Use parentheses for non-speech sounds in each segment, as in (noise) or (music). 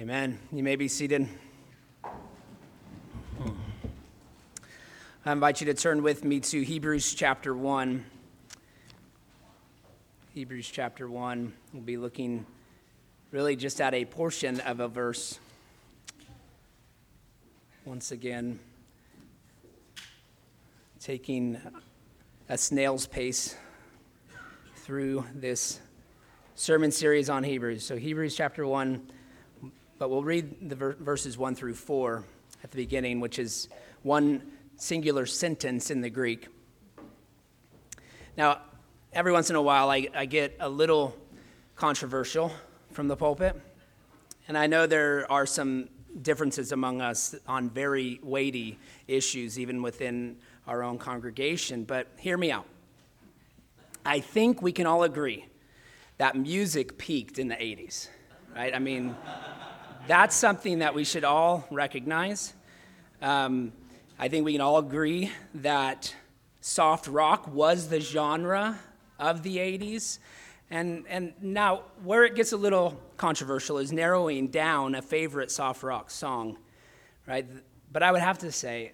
Amen. You may be seated. I invite you to turn with me to Hebrews chapter 1. Hebrews chapter 1. We'll be looking really just at a portion of a verse. Once again, taking a snail's pace through this sermon series on Hebrews. So, Hebrews chapter 1, but we'll read the ver- verses 1 through 4 at the beginning, which is one singular sentence in the Greek. Now, every once in a while, I, I get a little controversial from the pulpit, and I know there are some differences among us on very weighty issues, even within our own congregation, but hear me out. I think we can all agree that music peaked in the 80s, right? I mean, that's something that we should all recognize. Um, I think we can all agree that soft rock was the genre of the 80s. And, and now, where it gets a little controversial is narrowing down a favorite soft rock song, right? But I would have to say,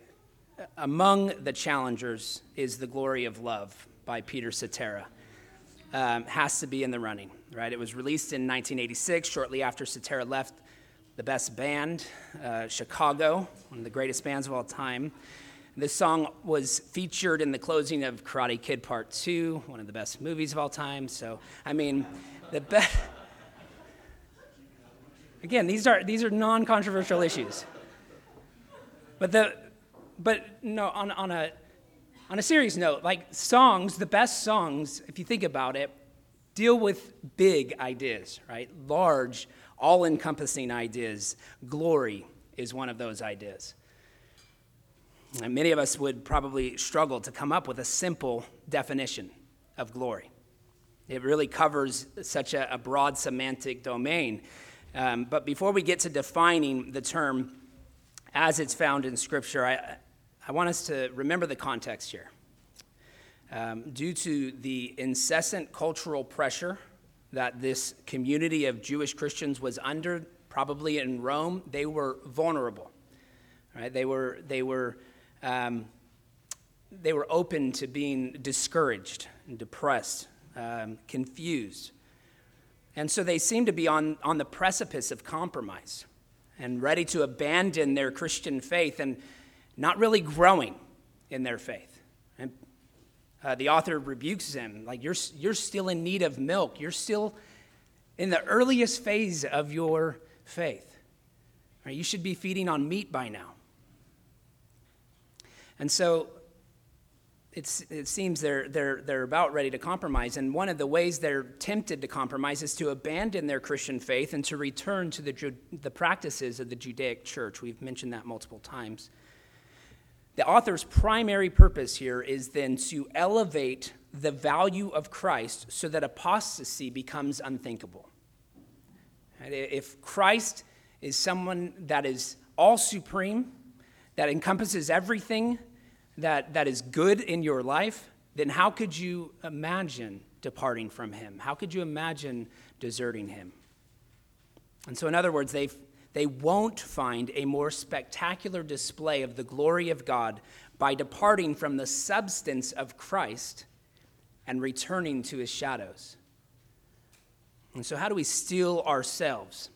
among the challengers is The Glory of Love by Peter Cetera. Um, has to be in the running, right? It was released in 1986, shortly after Cetera left the best band, uh, Chicago, one of the greatest bands of all time. This song was featured in the closing of Karate Kid Part 2, one of the best movies of all time. So, I mean, the best. Again, these are, these are non controversial issues. But, the, but no, on, on, a, on a serious note, like songs, the best songs, if you think about it, deal with big ideas, right? Large all encompassing ideas. Glory is one of those ideas. And many of us would probably struggle to come up with a simple definition of glory. It really covers such a, a broad semantic domain. Um, but before we get to defining the term as it's found in Scripture, I, I want us to remember the context here. Um, due to the incessant cultural pressure that this community of Jewish Christians was under, probably in Rome, they were vulnerable. Right? They were, they were, um, they were open to being discouraged and depressed, um, confused. And so they seemed to be on, on the precipice of compromise and ready to abandon their Christian faith and not really growing in their faith. Uh, the author rebukes him, like, you're, you're still in need of milk. You're still in the earliest phase of your faith. Right? You should be feeding on meat by now. And so it's, it seems they're, they're, they're about ready to compromise. And one of the ways they're tempted to compromise is to abandon their Christian faith and to return to the, the practices of the Judaic church. We've mentioned that multiple times. The author's primary purpose here is then to elevate the value of Christ so that apostasy becomes unthinkable. If Christ is someone that is all supreme, that encompasses everything that, that is good in your life, then how could you imagine departing from him? How could you imagine deserting him? And so, in other words, they've they won't find a more spectacular display of the glory of God by departing from the substance of Christ and returning to his shadows. And so, how do we steel ourselves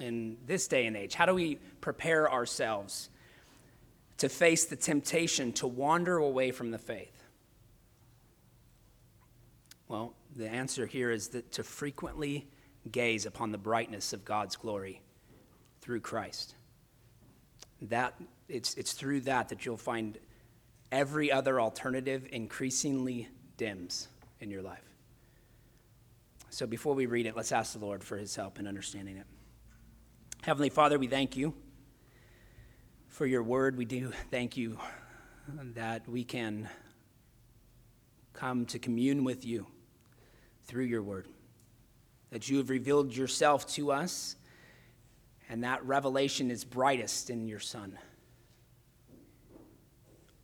in this day and age? How do we prepare ourselves to face the temptation to wander away from the faith? Well, the answer here is that to frequently gaze upon the brightness of God's glory through Christ. That, it's, it's through that that you'll find every other alternative increasingly dims in your life. So before we read it, let's ask the Lord for his help in understanding it. Heavenly Father, we thank you for your word. We do thank you that we can come to commune with you through your word, that you have revealed yourself to us and that revelation is brightest in your Son.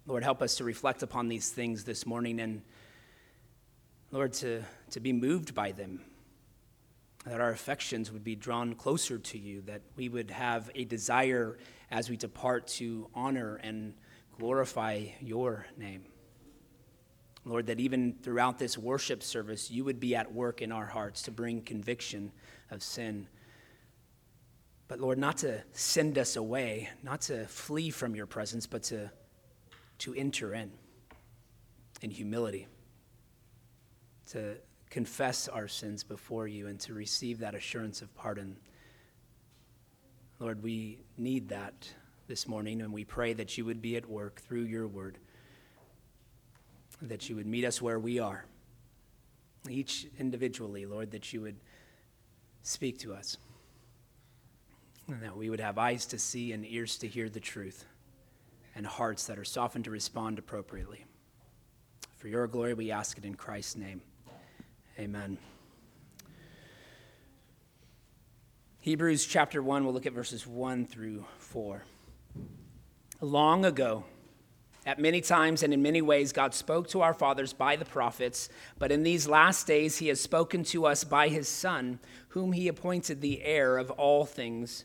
Lord, help us to reflect upon these things this morning and, Lord, to, to be moved by them, that our affections would be drawn closer to you, that we would have a desire as we depart to honor and glorify your name. Lord, that even throughout this worship service, you would be at work in our hearts to bring conviction of sin. But Lord, not to send us away, not to flee from your presence, but to, to enter in in humility, to confess our sins before you and to receive that assurance of pardon. Lord, we need that this morning, and we pray that you would be at work through your word, that you would meet us where we are, each individually, Lord, that you would speak to us, and that we would have eyes to see and ears to hear the truth, and hearts that are softened to respond appropriately. For your glory, we ask it in Christ's name. Amen. Hebrews chapter 1, we'll look at verses 1 through 4. Long ago, at many times and in many ways, God spoke to our fathers by the prophets, but in these last days, He has spoken to us by His Son, whom He appointed the heir of all things,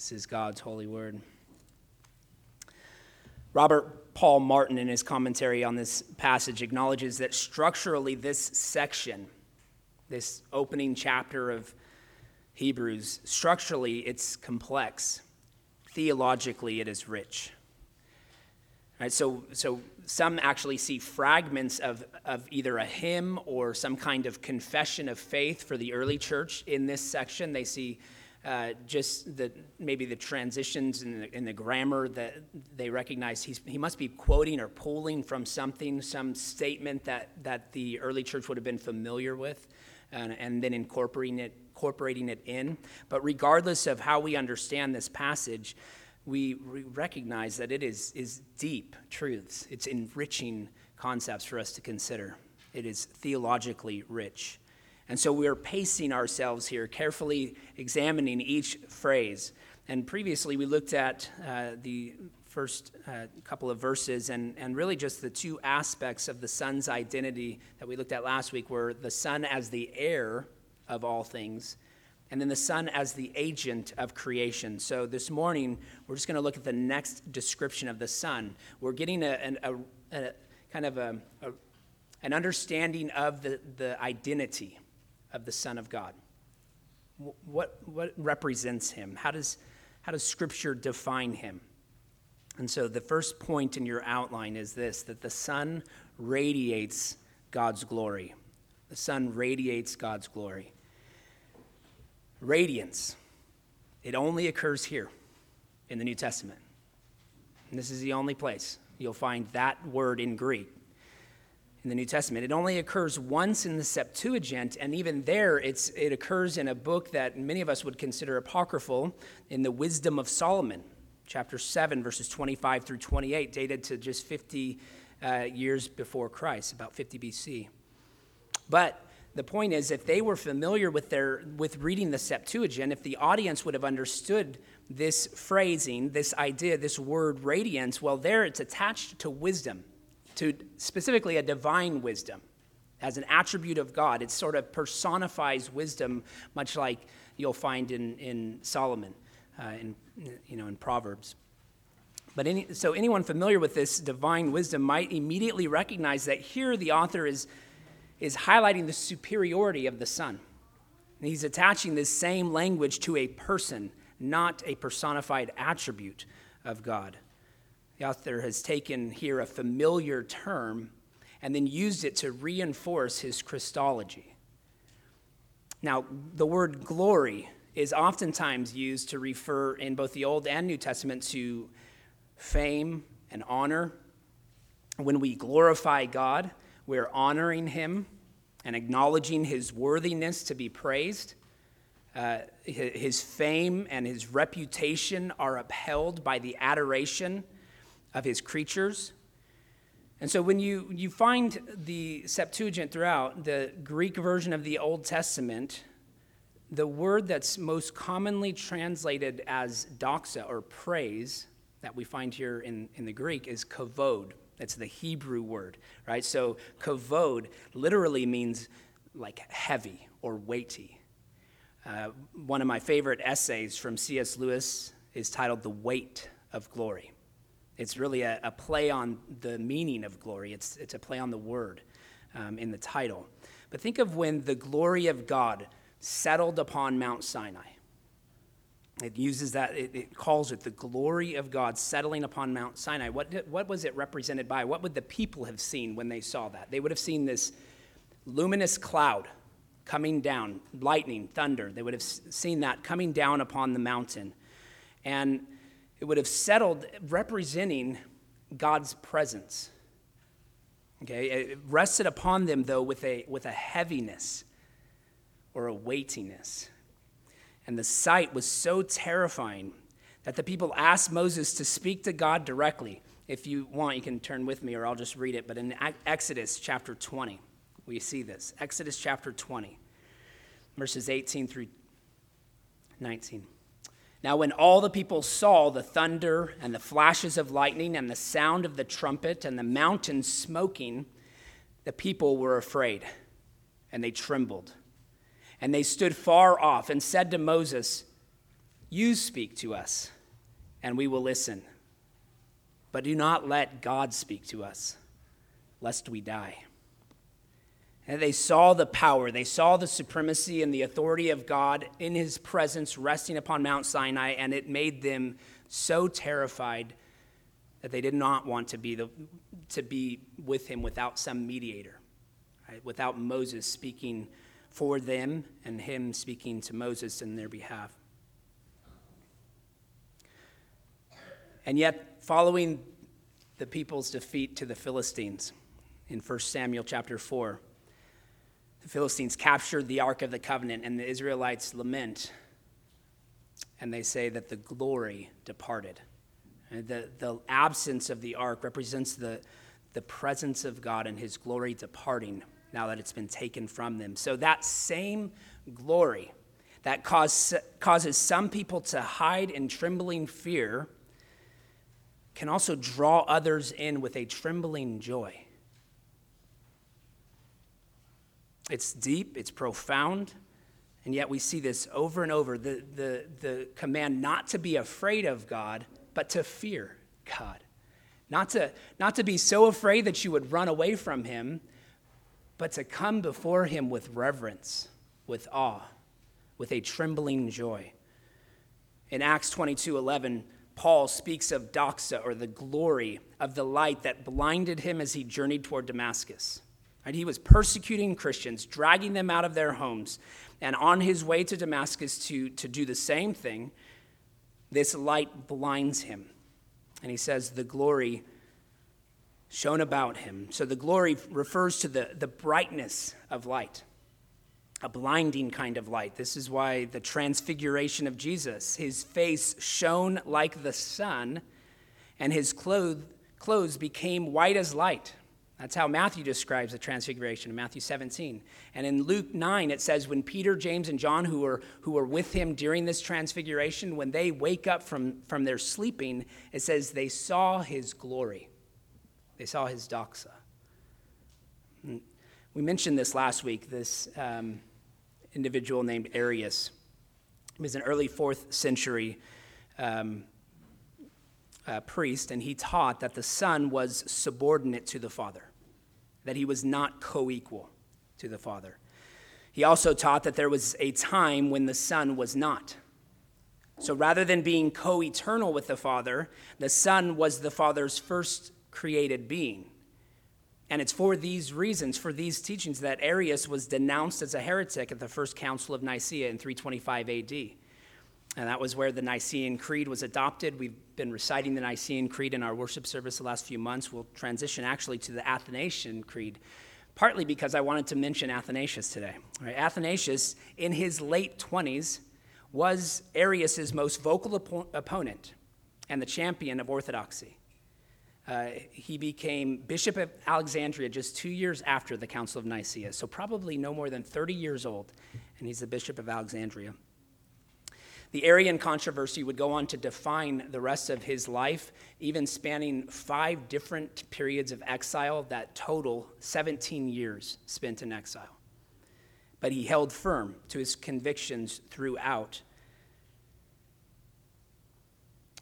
This is God's holy word. Robert Paul Martin, in his commentary on this passage, acknowledges that structurally, this section, this opening chapter of Hebrews, structurally, it's complex. Theologically, it is rich. Right, so, so some actually see fragments of, of either a hymn or some kind of confession of faith for the early church in this section. They see uh, just the maybe the transitions in the, in the grammar that they recognize he must be quoting or pulling from something, some statement that, that the early church would have been familiar with, and, and then incorporating it, incorporating it in. But regardless of how we understand this passage, we recognize that it is, is deep truths. It's enriching concepts for us to consider. It is theologically rich. And so we're pacing ourselves here, carefully examining each phrase. And previously, we looked at uh, the first uh, couple of verses and, and really just the two aspects of the Son's identity that we looked at last week were the Son as the heir of all things, and then the Son as the agent of creation. So this morning, we're just going to look at the next description of the Son. We're getting a, a, a, a kind of a, an understanding of the, the identity of the Son of God? What, what represents him? How does, how does Scripture define him? And so the first point in your outline is this that the Son radiates God's glory. The Son radiates God's glory. Radiance, it only occurs here in the New Testament. And this is the only place you'll find that word in Greek in the New Testament. It only occurs once in the Septuagint, and even there, it's, it occurs in a book that many of us would consider apocryphal in the Wisdom of Solomon, chapter 7, verses 25 through 28, dated to just 50 uh, years before Christ, about 50 BC. But the point is, if they were familiar with, their, with reading the Septuagint, if the audience would have understood this phrasing, this idea, this word radiance, well, there it's attached to wisdom to specifically a divine wisdom as an attribute of God. It sort of personifies wisdom, much like you'll find in, in Solomon, uh, in, you know, in Proverbs. But any, so anyone familiar with this divine wisdom might immediately recognize that here the author is, is highlighting the superiority of the Son. And he's attaching this same language to a person, not a personified attribute of God. The author has taken here a familiar term and then used it to reinforce his Christology. Now, the word glory is oftentimes used to refer in both the Old and New Testament to fame and honor. When we glorify God, we're honoring him and acknowledging his worthiness to be praised. Uh, his fame and his reputation are upheld by the adoration of his creatures. And so when you, you find the Septuagint throughout, the Greek version of the Old Testament, the word that's most commonly translated as doxa or praise that we find here in, in the Greek is kavod. That's the Hebrew word, right? So kavod literally means like heavy or weighty. Uh, one of my favorite essays from C.S. Lewis is titled The Weight of Glory. It's really a, a, play on the meaning of glory, it's, it's a play on the word um, in the title. But think of when the glory of God settled upon Mount Sinai. It uses that, it, it, calls it the glory of God settling upon Mount Sinai. What, what was it represented by? What would the people have seen when they saw that? They would have seen this luminous cloud coming down, lightning, thunder. They would have seen that coming down upon the mountain. And it would have settled, representing God's presence. Okay, it rested upon them, though, with a, with a heaviness or a weightiness. And the sight was so terrifying that the people asked Moses to speak to God directly. If you want, you can turn with me or I'll just read it. But in Exodus chapter 20, we see this. Exodus chapter 20, verses 18 through 19. Now, when all the people saw the thunder and the flashes of lightning and the sound of the trumpet and the mountain smoking, the people were afraid and they trembled. And they stood far off and said to Moses, You speak to us, and we will listen. But do not let God speak to us, lest we die. And they saw the power, they saw the supremacy and the authority of God in his presence resting upon Mount Sinai, and it made them so terrified that they did not want to be, the, to be with him without some mediator, right? without Moses speaking for them and him speaking to Moses in their behalf. And yet, following the people's defeat to the Philistines in 1 Samuel chapter 4, the Philistines captured the Ark of the Covenant, and the Israelites lament. And they say that the glory departed. The, the absence of the ark represents the, the presence of God and his glory departing now that it's been taken from them. So that same glory that cause, causes some people to hide in trembling fear can also draw others in with a trembling joy. It's deep, it's profound, and yet we see this over and over the, the, the command not to be afraid of God, but to fear God. Not to, not to be so afraid that you would run away from Him, but to come before Him with reverence, with awe, with a trembling joy. In Acts 22 11, Paul speaks of doxa, or the glory of the light that blinded him as he journeyed toward Damascus. Right? He was persecuting Christians, dragging them out of their homes. And on his way to Damascus to, to do the same thing, this light blinds him. And he says, The glory shone about him. So the glory refers to the, the brightness of light, a blinding kind of light. This is why the transfiguration of Jesus, his face shone like the sun, and his clothes, clothes became white as light. That's how Matthew describes the transfiguration in Matthew 17. And in Luke 9, it says, when Peter, James, and John, who were, who were with him during this transfiguration, when they wake up from, from their sleeping, it says they saw his glory. They saw his doxa. We mentioned this last week, this um, individual named Arius. He was an early fourth century um, uh, priest, and he taught that the Son was subordinate to the Father that he was not co equal to the Father. He also taught that there was a time when the Son was not. So rather than being co eternal with the Father, the Son was the Father's first created being. And it's for these reasons, for these teachings, that Arius was denounced as a heretic at the First Council of Nicaea in 325 AD. And that was where the Nicene Creed was adopted. We've been reciting the Nicene Creed in our worship service the last few months. We'll transition actually to the Athanasian Creed partly because I wanted to mention Athanasius today. Right? Athanasius, in his late 20s, was Arius' most vocal op- opponent and the champion of orthodoxy. Uh, he became Bishop of Alexandria just two years after the Council of Nicaea, so probably no more than 30 years old, and he's the Bishop of Alexandria. The Arian controversy would go on to define the rest of his life, even spanning five different periods of exile that total 17 years spent in exile. But he held firm to his convictions throughout.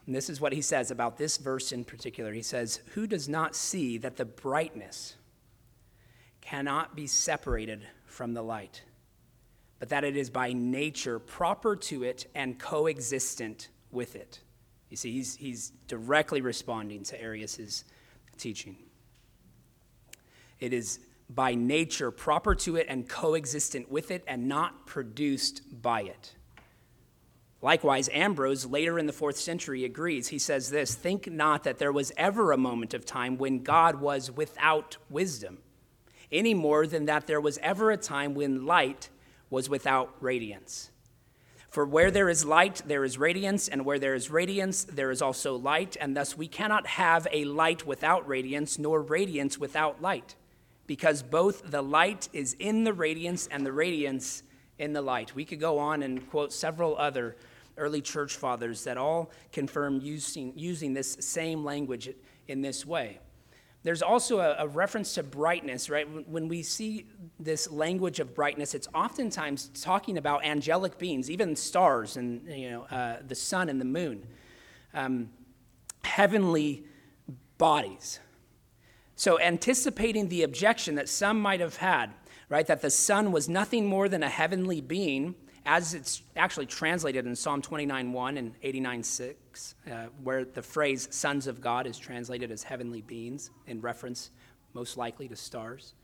And this is what he says about this verse in particular. He says, Who does not see that the brightness cannot be separated from the light? But that it is by nature proper to it and coexistent with it. You see, he's, he's directly responding to Arius's teaching. It is by nature proper to it and coexistent with it and not produced by it. Likewise, Ambrose, later in the fourth century, agrees. He says this Think not that there was ever a moment of time when God was without wisdom, any more than that there was ever a time when light was without radiance. For where there is light, there is radiance, and where there is radiance, there is also light, and thus we cannot have a light without radiance, nor radiance without light, because both the light is in the radiance and the radiance in the light. We could go on and quote several other early church fathers that all confirm using, using this same language in this way. There's also a, a, reference to brightness, right? When we see this language of brightness, it's oftentimes talking about angelic beings, even stars and you know uh, the sun and the moon, um, heavenly bodies. So, anticipating the objection that some might have had, right, that the Son was nothing more than a heavenly being as it's actually translated in Psalm 29:1 and 89:6, uh, where the phrase sons of God is translated as heavenly beings in reference most likely to stars.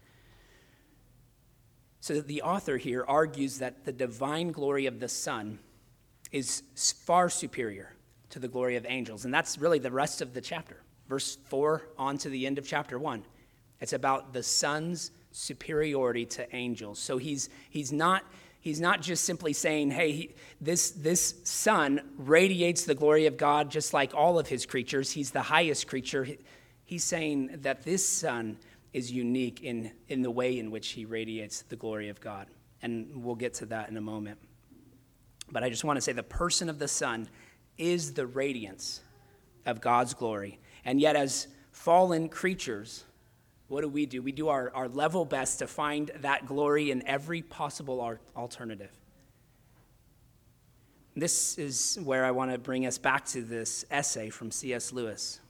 So the author here argues that the divine glory of the Son is far superior to the glory of angels. And that's really the rest of the chapter. Verse 4 on to the end of chapter 1. It's about the Son's superiority to angels. So he's, he's not He's not just simply saying, hey, he, this, this son radiates the glory of God just like all of his creatures. He's the highest creature. He's saying that this son is unique in, in the way in which he radiates the glory of God. And we'll get to that in a moment. But I just want to say the person of the Son is the radiance of God's glory. And yet, as fallen creatures, what do we do? We do our, our level best to find that glory in every possible alternative. This is where I want to bring us back to this essay from C.S. Lewis.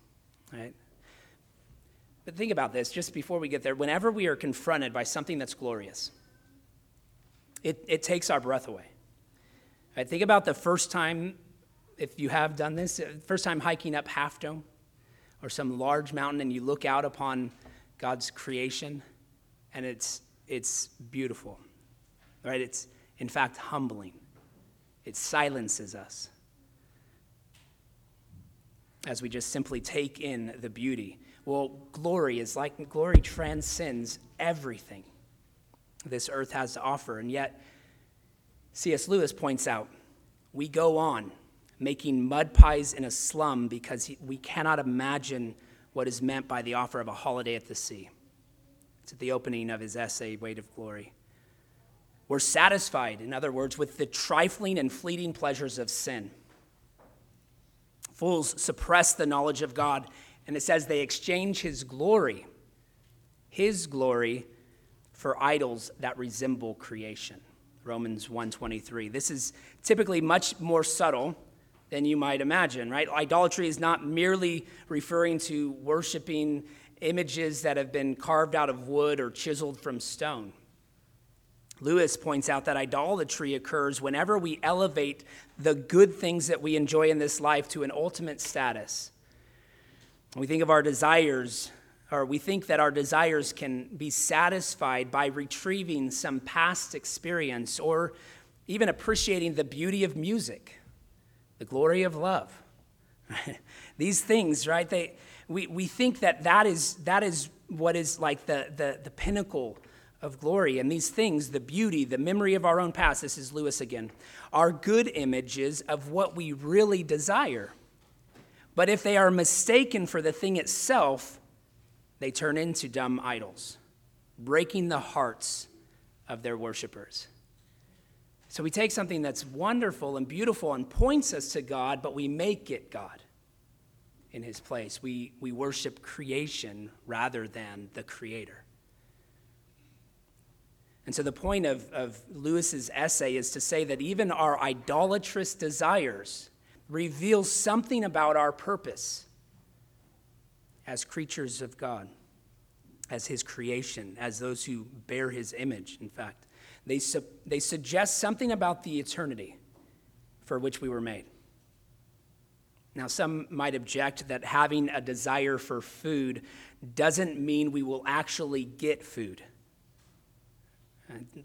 Right? But think about this just before we get there. Whenever we are confronted by something that's glorious, it, it takes our breath away. Right? Think about the first time, if you have done this, uh, first time hiking up Half Dome or some large mountain and you look out upon God's creation, and it's, it's beautiful, right? It's, in fact, humbling. It silences us as we just simply take in the beauty. Well, glory is like glory transcends everything this earth has to offer. And yet, C.S. Lewis points out we go on making mud pies in a slum because we cannot imagine what is meant by the offer of a holiday at the sea. It's at the opening of his essay, Weight of Glory. We're satisfied, in other words, with the trifling and fleeting pleasures of sin. Fools suppress the knowledge of God, and it says they exchange his glory, his glory, for idols that resemble creation. Romans 1:23. This is typically much more subtle than you might imagine, right? Idolatry is not merely referring to worshiping images that have been carved out of wood or chiseled from stone. Lewis points out that idolatry occurs whenever we elevate the good things that we enjoy in this life to an ultimate status. We think of our desires, or we think that our desires can be satisfied by retrieving some past experience or even appreciating the beauty of music the glory of love. (laughs) These things, right? They, we, we think that that is, that is what is like the, the, the pinnacle of glory. And these things, the beauty, the memory of our own past, this is Lewis again, are good images of what we really desire. But if they are mistaken for the thing itself, they turn into dumb idols, breaking the hearts of their worshipers. So we take something that's wonderful and beautiful and points us to God, but we make it God in his place. We, we worship creation rather than the creator. And so the point of, of Lewis's essay is to say that even our idolatrous desires reveal something about our purpose as creatures of God, as his creation, as those who bear his image, in fact. They, su- they suggest something about the eternity for which we were made. Now, some might object that having a desire for food doesn't mean we will actually get food.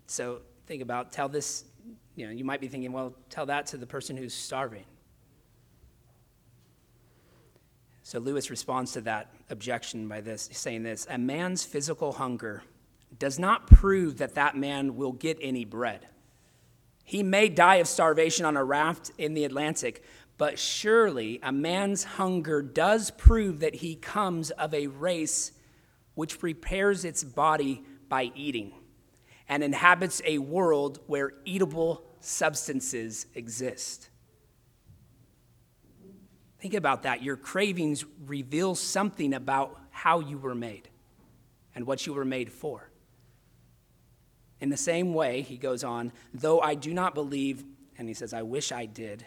So think about, tell this, you know, you might be thinking, well, tell that to the person who's starving. So Lewis responds to that objection by this, saying this A man's physical hunger does not prove that that man will get any bread. He may die of starvation on a raft in the Atlantic, but surely a man's hunger does prove that he comes of a race which prepares its body by eating and inhabits a world where eatable substances exist. Think about that. Your cravings reveal something about how you were made and what you were made for. In the same way, he goes on, though I do not believe, and he says, I wish I did,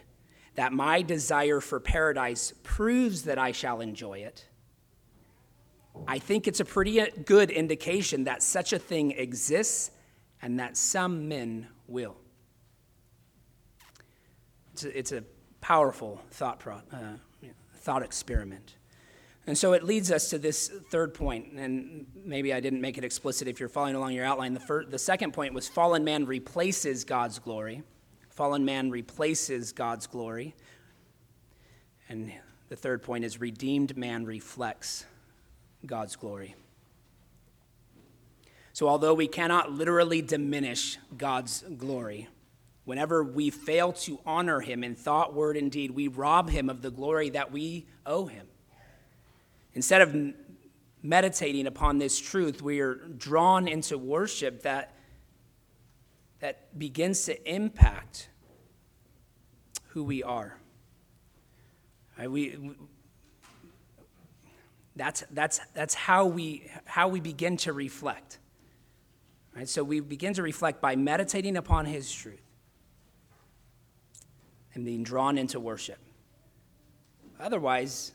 that my desire for paradise proves that I shall enjoy it. I think it's a pretty good indication that such a thing exists and that some men will. It's a, it's a powerful thought, pro, uh, thought experiment. And so it leads us to this third point, and maybe I didn't make it explicit if you're following along your outline. The, the second point was fallen man replaces God's glory. Fallen man replaces God's glory. And the third point is redeemed man reflects God's glory. So, although we cannot literally diminish God's glory, whenever we fail to honor him in thought, word, and deed, we rob him of the glory that we owe him. Instead of meditating upon this truth, we are drawn into worship that, that begins to impact who we are. Right, we, that's, that's, that's how, we, how we begin to reflect. Right? So we begin to reflect by meditating upon his truth and being drawn into worship. Otherwise,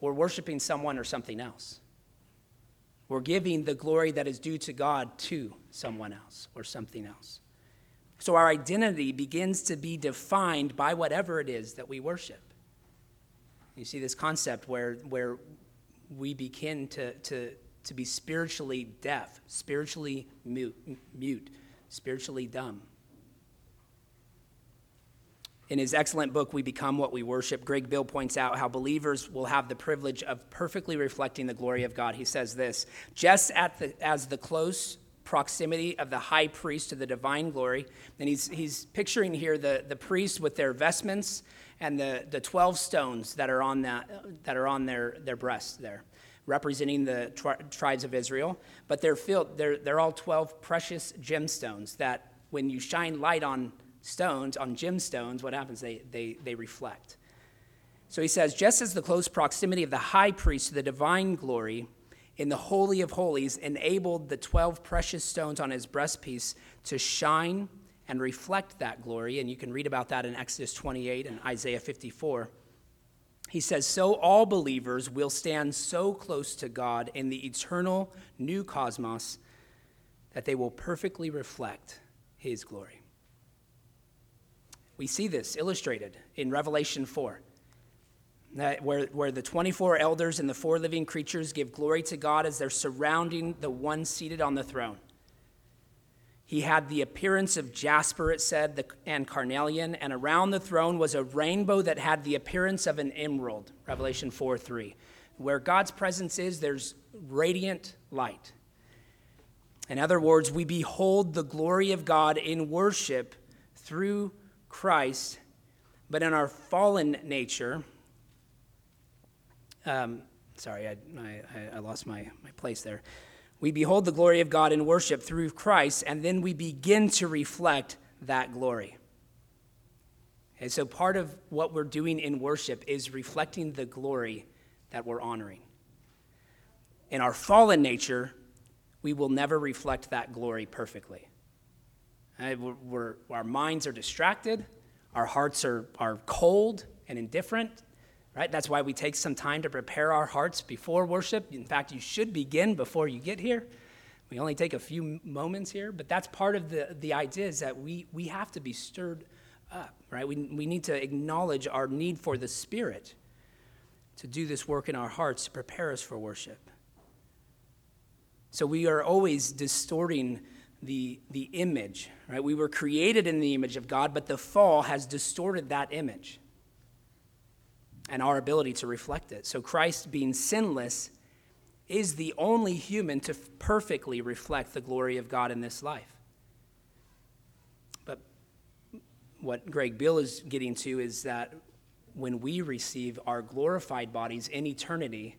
we're worshiping someone or something else. We're giving the glory that is due to God to someone else or something else. So our identity begins to be defined by whatever it is that we worship. You see this concept where, where we begin to, to, to be spiritually deaf, spiritually mute, mute, spiritually dumb. In his excellent book, We Become What We Worship, Greg Beale points out how believers will have the privilege of perfectly reflecting the glory of God. He says this just the, as the close proximity of the high priest to the divine glory, and he's, he's picturing here the, the priests with their vestments and the, the 12 stones that are on, that, that are on their, their breasts there representing the tri- tribes of Israel, but they're filled, they're, they're all 12 precious gemstones that when you shine light on stones, on gemstones, what happens? They, they, they reflect. So he says, just as the close proximity of the high priest to the divine glory in the Holy of Holies enabled the 12 precious stones on his breastpiece to shine and reflect that glory, and you can read about that in Exodus 28 and Isaiah 54. He says, So all believers will stand so close to God in the eternal new cosmos that they will perfectly reflect his glory. We see this illustrated in Revelation 4, where, where the 24 elders and the four living creatures give glory to God as they're surrounding the one seated on the throne. He had the appearance of jasper, it said, and carnelian, and around the throne was a rainbow that had the appearance of an emerald, Revelation 4 3. Where God's presence is, there's radiant light. In other words, we behold the glory of God in worship through Christ, but in our fallen nature, um, sorry, I, I, I lost my, my place there. We behold the glory of God in worship through Christ, and then we begin to reflect that glory. And so, part of what we're doing in worship is reflecting the glory that we're honoring. In our fallen nature, we will never reflect that glory perfectly. Uh, we're, we're, our minds are distracted, our hearts are, are cold and indifferent, right? That's why we take some time to prepare our hearts before worship. In fact, you should begin before you get here. We only take a few moments here, but that's part of the, the idea is that we, we have to be stirred up, right? We, we need to acknowledge our need for the Spirit to do this work in our hearts to prepare us for worship. So we are always distorting the, the image, right? We were created in the image of God, but the fall has distorted that image and our ability to reflect it. So Christ, being sinless, is the only human to perfectly reflect the glory of God in this life. But what Greg Beale is getting to is that when we receive our glorified bodies in eternity,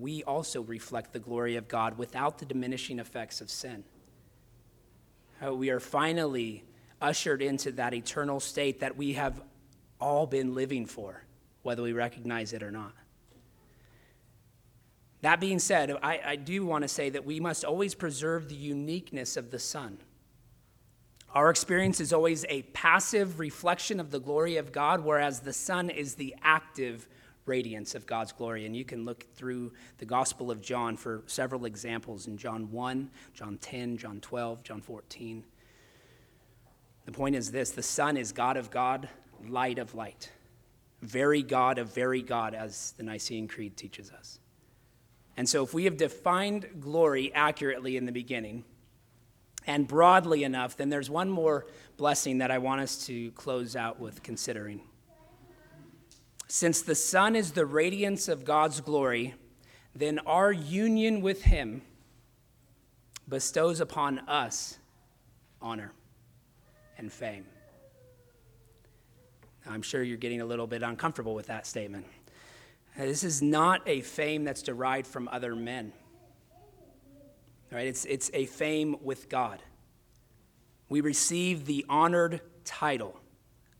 we also reflect the glory of God without the diminishing effects of sin. How we are finally ushered into that eternal state that we have all been living for, whether we recognize it or not. That being said, I, I do want to say that we must always preserve the uniqueness of the Son. Our experience is always a passive reflection of the glory of God, whereas the Son is the active radiance of God's glory. And you can look through the Gospel of John for several examples in John 1, John 10, John 12, John 14. The point is this the Son is God of God, light of light, very God of very God, as the Nicene Creed teaches us. And so, if we have defined glory accurately in the beginning and broadly enough, then there's one more blessing that I want us to close out with considering. Since the Son is the radiance of God's glory, then our union with Him bestows upon us honor and fame. I'm sure you're getting a little bit uncomfortable with that statement. This is not a fame that's derived from other men. Right? It's, it's a fame with God. We receive the honored title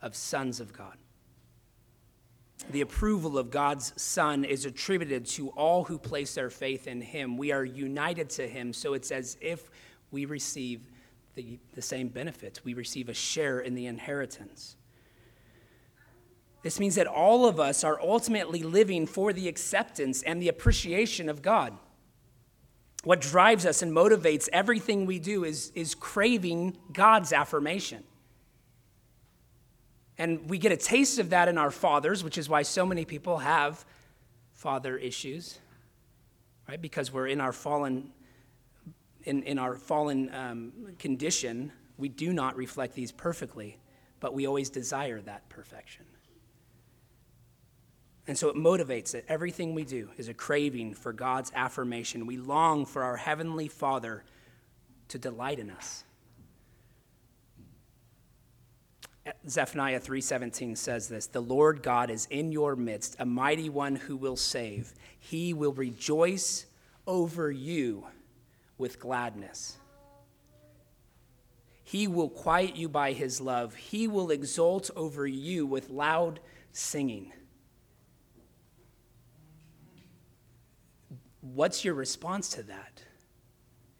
of sons of God the approval of God's Son is attributed to all who place their faith in Him. We are united to Him, so it's as if we receive the, the same benefits. We receive a share in the inheritance. This means that all of us are ultimately living for the acceptance and the appreciation of God. What drives us and motivates everything we do is, is craving God's affirmation. And we get a taste of that in our fathers, which is why so many people have father issues, right? Because we're in our fallen, in, in our fallen um, condition, we do not reflect these perfectly, but we always desire that perfection. And so it motivates it. Everything we do is a craving for God's affirmation. We long for our Heavenly Father to delight in us. Zephaniah 3:17 says this, "The Lord God is in your midst, a mighty one who will save. He will rejoice over you with gladness. He will quiet you by his love. He will exult over you with loud singing." What's your response to that?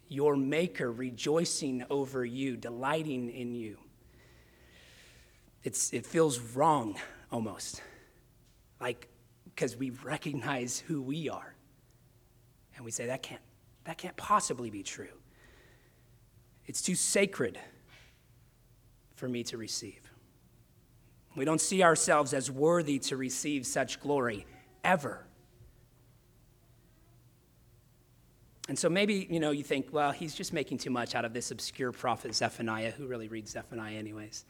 Your maker rejoicing over you, delighting in you it's, it feels wrong almost. Like, because we recognize who we are. And we say, that can't, that can't possibly be true. It's too sacred for me to receive. We don't see ourselves as worthy to receive such glory ever. And so maybe, you know, you think, well, he's just making too much out of this obscure prophet Zephaniah, who really reads Zephaniah anyways.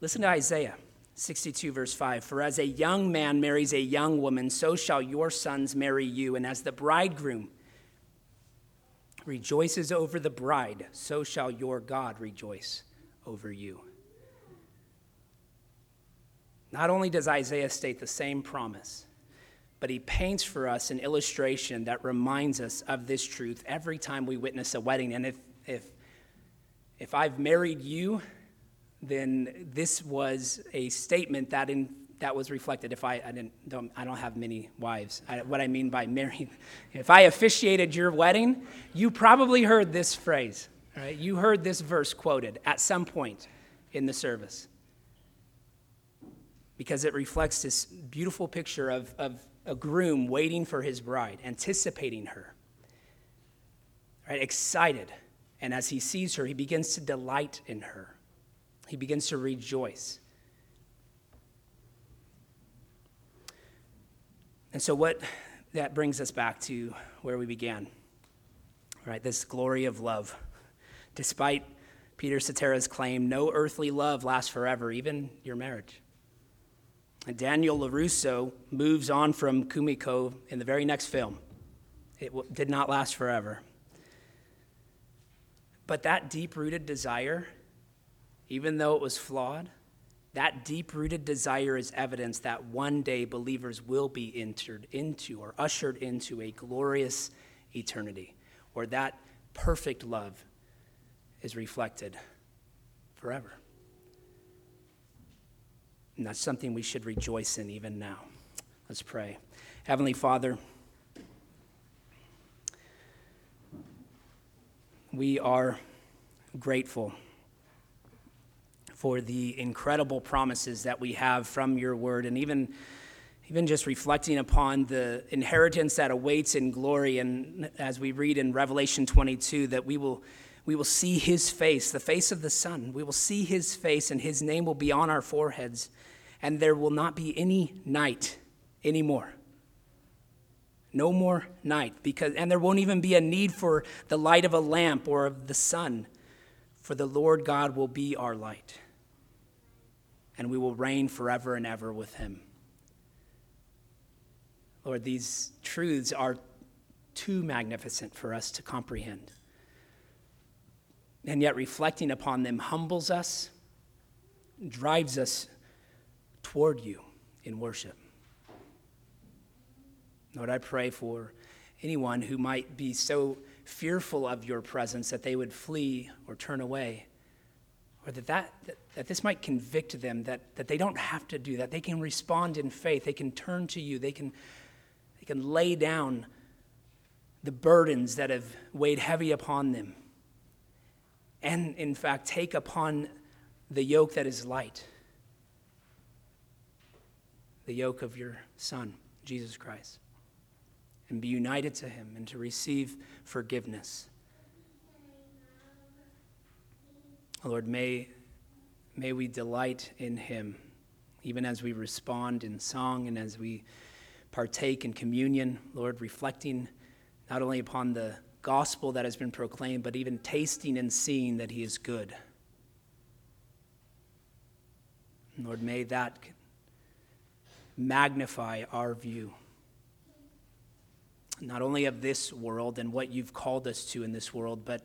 Listen to Isaiah 62, verse 5. For as a young man marries a young woman, so shall your sons marry you. And as the bridegroom rejoices over the bride, so shall your God rejoice over you. Not only does Isaiah state the same promise, but he paints for us an illustration that reminds us of this truth every time we witness a wedding. And if, if, if I've married you, then this was a statement that in that was reflected if I, I didn't don't, I don't have many wives. I, what I mean by married, (laughs) if I officiated your wedding, you probably heard this phrase. Right? You heard this verse quoted at some point in the service because it reflects this beautiful picture of, of a groom waiting for his bride, anticipating her, right? Excited. And as he sees her, he begins to delight in her, he begins to rejoice. And so, what that brings us back to where we began, right? This glory of love. Despite Peter Cetera's claim, no earthly love lasts forever, even your marriage. And Daniel LaRusso moves on from Kumiko in the very next film. It w- did not last forever. But that deep rooted desire, even though it was flawed, that deep rooted desire is evidence that one day believers will be entered into or ushered into a glorious eternity where that perfect love is reflected forever. And that's something we should rejoice in even now. Let's pray. Heavenly Father, we are grateful for the incredible promises that we have from your word and even even just reflecting upon the inheritance that awaits in glory. And as we read in revelation 22 that we will we will see his face the face of the son we will see his face and his name will be on our foreheads. And there will not be any night anymore. No more night because and there won't even be a need for the light of a lamp or of the sun for the lord god will be our light and we will reign forever and ever with him. Lord, these truths are too magnificent for us to comprehend. And yet, reflecting upon them humbles us, drives us toward you in worship. Lord, I pray for anyone who might be so fearful of your presence that they would flee or turn away or that, that, that, that this might convict them that, that they don't have to do that. They can respond in faith. They can turn to you. They can, they can lay down the burdens that have weighed heavy upon them. And in fact, take upon the yoke that is light the yoke of your Son, Jesus Christ, and be united to him and to receive forgiveness Lord, may, may we delight in him, even as we respond in song and as we partake in communion, Lord, reflecting not only upon the gospel that has been proclaimed, but even tasting and seeing that he is good. Lord, may that magnify our view, not only of this world and what you've called us to in this world, but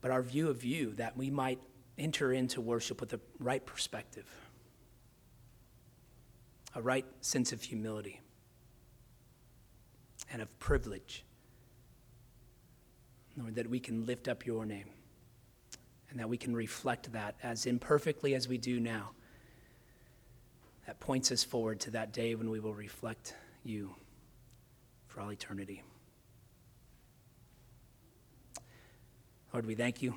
but our view of you, that we might enter into worship with the right perspective, a right sense of humility, and of privilege. Lord, that we can lift up your name and that we can reflect that as imperfectly as we do now. That points us forward to that day when we will reflect you for all eternity. Lord, we thank you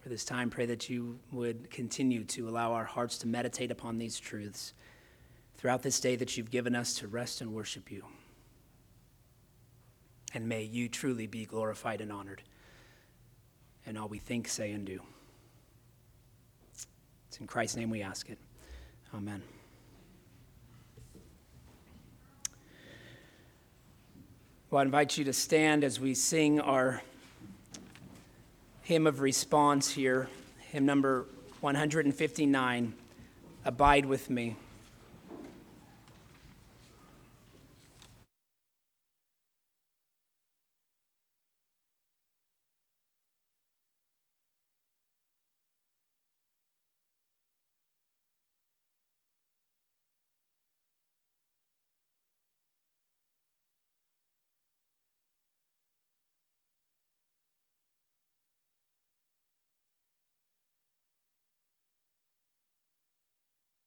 for this time. Pray that you would continue to allow our hearts to meditate upon these truths throughout this day that you've given us to rest and worship you. And may you truly be glorified and honored in all we think, say, and do. It's in Christ's name we ask it. Amen. Well, I invite you to stand as we sing our hymn of response here, hymn number 159 Abide with Me.